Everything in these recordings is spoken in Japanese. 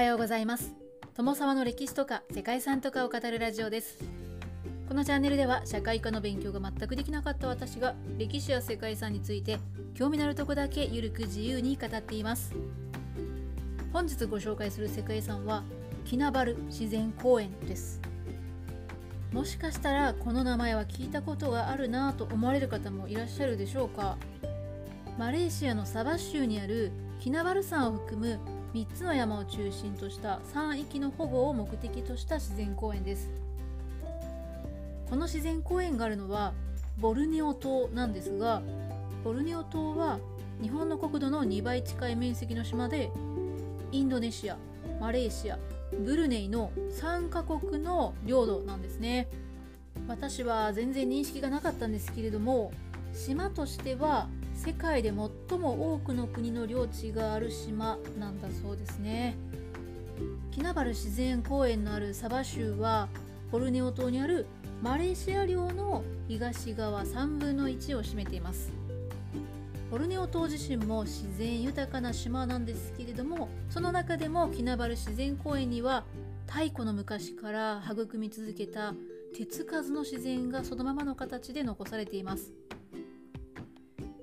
はようございます。友沢の歴史とか世界遺産とかを語るラジオです。このチャンネルでは社会科の勉強が全くできなかった私が歴史や世界遺産について興味のあるとこだけゆるく自由に語っています。本日ご紹介する世界遺産はキナバル自然公園です。もしかしたらこの名前は聞いたことがあるなぁと思われる方もいらっしゃるでしょうか。マレーシアのサバ州にあるキナバル山を含む3つの山を中心とした山域の保護を目的とした自然公園です。この自然公園があるのはボルネオ島なんですがボルネオ島は日本の国土の2倍近い面積の島でインドネシアマレーシアブルネイの3カ国の領土なんですね。私は全然認識がなかったんですけれども島としては世界で最も多くの国の領地がある島なんだそうですね。キナバル自然公園のあるサバ州はボルネオ島にあるマレーシア領の東側3分の1を占めています。ボルネオ島自身も自然豊かな島なんですけれどもその中でもキナバル自然公園には太古の昔から育み続けた手つかずの自然がそのままの形で残されています。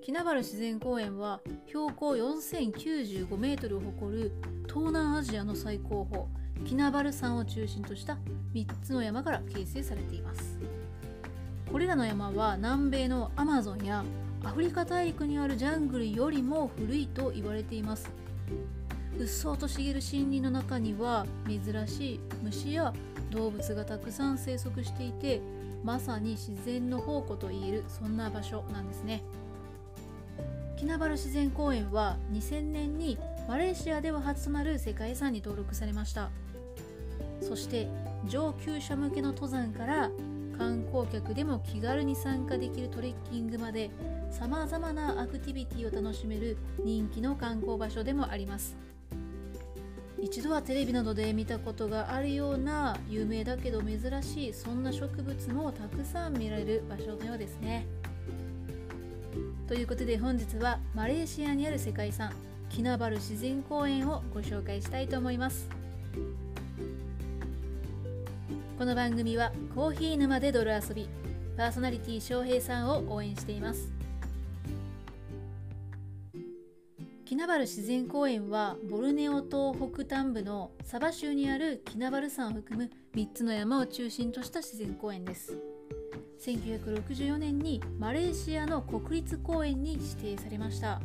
キナバル自然公園は標高4095メートルを誇る東南アジアの最高峰キナバル山を中心とした3つの山から形成されています。これらの山は南米のアマゾンやアフリカ大陸にあるジャングルよりも古いと言われています。うっそうと茂る森林の中には珍しい虫や動物がたくさん生息していてまさに自然の宝庫といえるそんな場所なんですね。キナバル自然公園は2000年にマレーシアでは初となる世界遺産に登録されました。そして上級者向けの登山から観光客でも気軽に参加できるトレッキングまでさまざまなアクティビティを楽しめる人気の観光場所でもあります。一度はテレビなどで見たことがあるような有名だけど珍しいそんな植物もたくさん見られる場所のようですね。ということで本日はマレーシアにある世界遺産キナバル自然公園をご紹介したいと思います。この番組はコーヒー沼で泥遊びパーソナリティ翔平さんを応援しています。キナバル自然公園はボルネオ島北端部のサバ州にあるキナバル山を含む3つの山を中心とした自然公園です。1964年にマレーシアの国立公園に指定されました。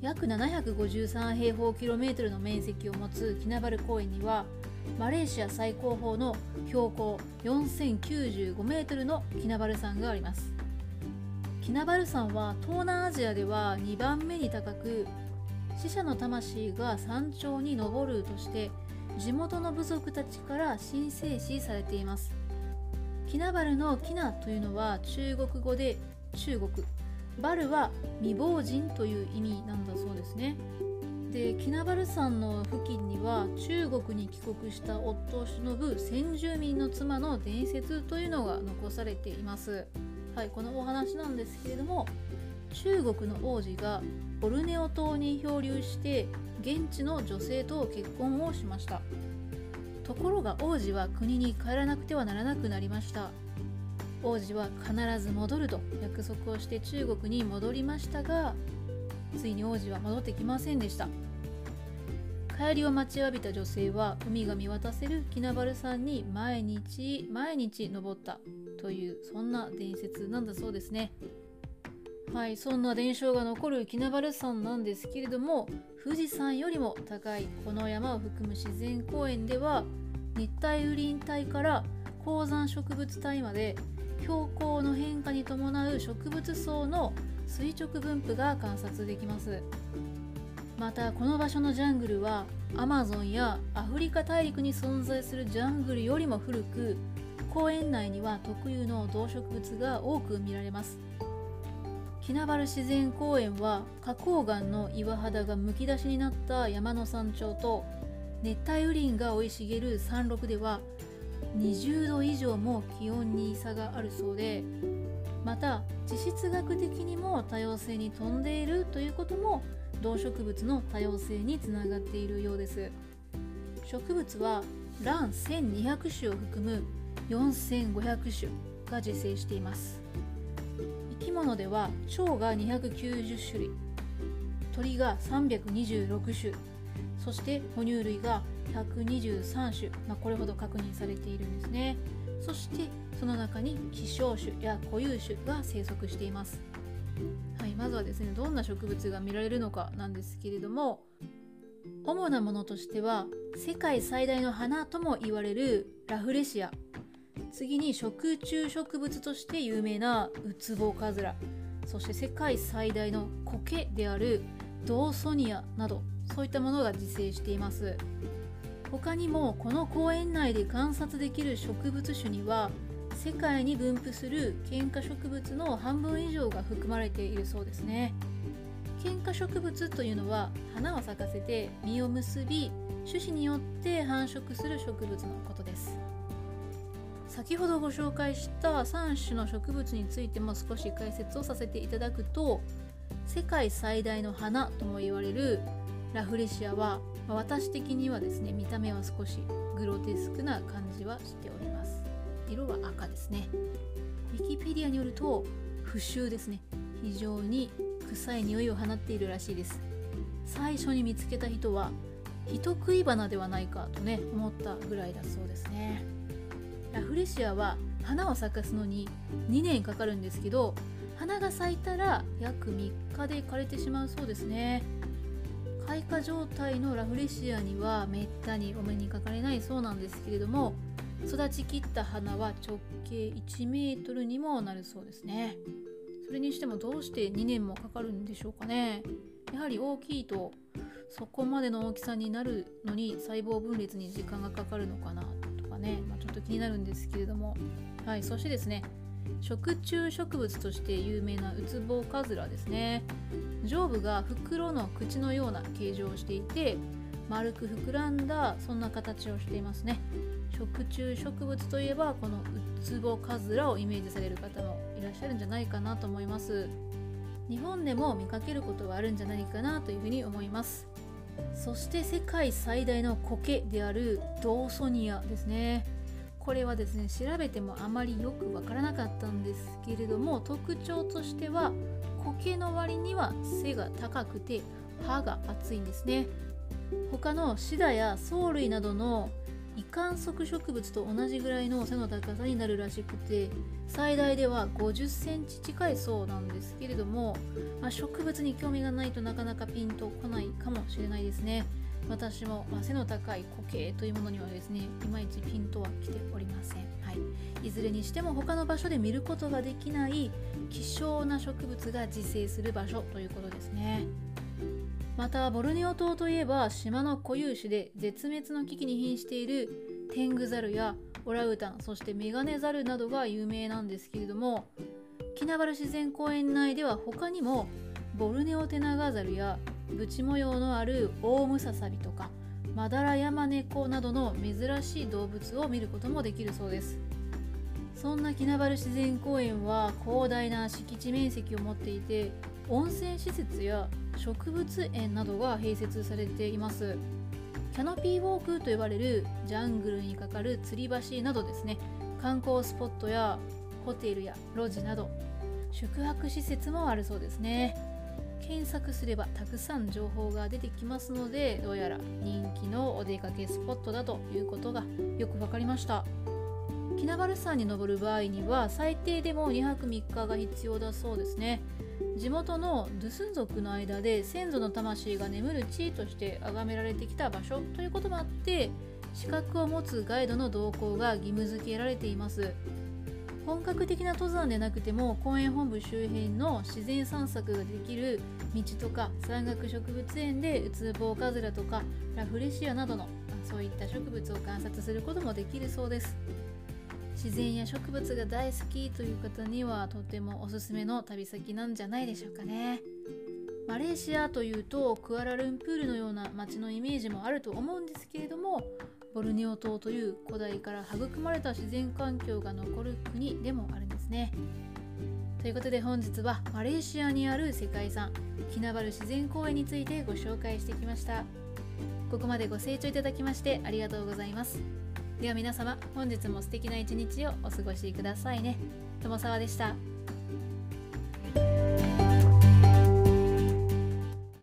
約753平方キロメートルの面積を持つキナバル公園にはマレーシア最高峰の標高4095メートルのキナバル山があります。キナバル山は東南アジアでは2番目に高く死者の魂が山頂に登るとして地元の部族たちから神聖視されています。キナバルのキナというのは中国語で中国。バルは未亡人という意味なんだそうですね。でキナバル山の付近には中国に帰国した夫を忍ぶ先住民の妻の伝説というのが残されています。はいこのお話なんですけれども中国の王子がボルネオ島に漂流して現地の女性と結婚をしました。ところが王子は国に帰らなくてはならなくなりました。王子は必ず戻ると約束をして中国に戻りましたがついに王子は戻ってきませんでした。帰りを待ちわびた女性は海が見渡せるキナバル山に毎日毎日登ったというそんな伝説なんだそうですね。はいそんな伝承が残るキナバル山なんですけれども富士山よりも高いこの山を含む自然公園では熱帯雨林帯から高山植物帯まで標高の変化に伴う植物層の垂直分布が観察できます。またこの場所のジャングルはアマゾンやアフリカ大陸に存在するジャングルよりも古く公園内には特有の動植物が多く見られます。キナバル自然公園は花崗岩の岩肌がむき出しになった山の山頂と熱帯雨林が生い茂る山麓では20度以上も気温に差があるそうでまた地質学的にも多様性に富んでいるということも動植物の多様性につながっているようです。植物は卵1200種を含む4500種が自生しています。生き物では蝶が290種類鳥が326種そして哺乳類が123種、まあ、これほど確認されているんですね。そしてその中に希少種や固有種が生息しています。はい、まずはですねどんな植物が見られるのかなんですけれども主なものとしては世界最大の花とも言われるラフレシア。次に食虫植物として有名なウツボカズラ。そして世界最大の苔であるドーソニアなどそういったものが自生しています。他にもこの公園内で観察できる植物種には世界に分布する喧嘩植物の半分以上が含まれているそうですね。喧嘩植物というのは花を咲かせて実を結び種子によって繁殖する植物のことです。先ほどご紹介した3種の植物についても少し解説をさせていただくと世界最大の花とも言われるラフレシアは私的にはですね見た目は少しグロテスクな感じはしております。色は赤ですね。ウィキペディアによると腐臭ですね。非常に臭い匂いを放っているらしいです。最初に見つけた人は人食い花ではないかとね思ったぐらいだそうですね。ラフレシアは花を咲かすのに2年かかるんですけど花が咲いたら約3日で枯れてしまうそうですね。開花状態のラフレシアにはめったにお目にかかれないそうなんですけれども育ちきった花は直径1メートルにもなるそうですね。それにしてもどうして2年もかかるんでしょうかね。やはり大きいとそこまでの大きさになるのに細胞分裂に時間がかかるのかなと。かね、まあ、ちょっと気になるんですけれども。はいそしてですね食虫植物として有名なウツボカズラですね。上部が袋の口のような形状をしていて丸く膨らんだそんな形をしていますね。食虫植物といえばこのウツボカズラをイメージされる方もいらっしゃるんじゃないかなと思います。日本でも見かけることがあるんじゃないかなというふうに思います。そして世界最大の苔であるドーソニアですね。これはですね調べてもあまりよくわからなかったんですけれども特徴としては苔の割には背が高くて歯が厚いんですね。他のシダや藻類などの異観測植物と同じぐらいの背の高さになるらしくて最大では50センチ近いそうなんですけれども、まあ、植物に興味がないとなかなかピンとこないかもしれないですね。私も、まあ、背の高い苔というものにはですねいまいちピンとは来ておりません、はい、いずれにしても他の場所で見ることができない希少な植物が自生する場所ということですね。またボルネオ島といえば島の固有種で絶滅の危機に瀕しているテングザルやオラウータンそしてメガネザルなどが有名なんですけれどもキナバル自然公園内では他にもボルネオテナガザルやブチ模様のあるオオムササビとかマダラヤマネコなどの珍しい動物を見ることもできるそうです。そんなキナバル自然公園は広大な敷地面積を持っていて温泉施設や植物園などが併設されています。キャノピーウォークと呼ばれるジャングルにかかる吊り橋などですね。観光スポットやホテルやロジなど宿泊施設もあるそうですね。検索すればたくさん情報が出てきますのでどうやら人気のお出かけスポットだということがよく分かりました。キナバル山に登る場合には最低でも2泊3日が必要だそうですね。地元のドゥスン族の間で先祖の魂が眠る地位として崇められてきた場所ということもあって資格を持つガイドの同行が義務付けられています。本格的な登山でなくても公園本部周辺の自然散策ができる道とか山岳植物園でウツボカズラとかラフレシアなどのそういった植物を観察することもできるそうです。自然や植物が大好きという方にはとてもおすすめの旅先なんじゃないでしょうかね。マレーシアというとクアラルンプールのような街のイメージもあると思うんですけれどもボルネオ島という古代から育まれた自然環境が残る国でもあるんですね。ということで本日はマレーシアにある世界遺産キナバル自然公園についてご紹介してきました。ここまでご清聴いただきましてありがとうございます。では皆様本日も素敵な一日をお過ごしくださいね友沢でした。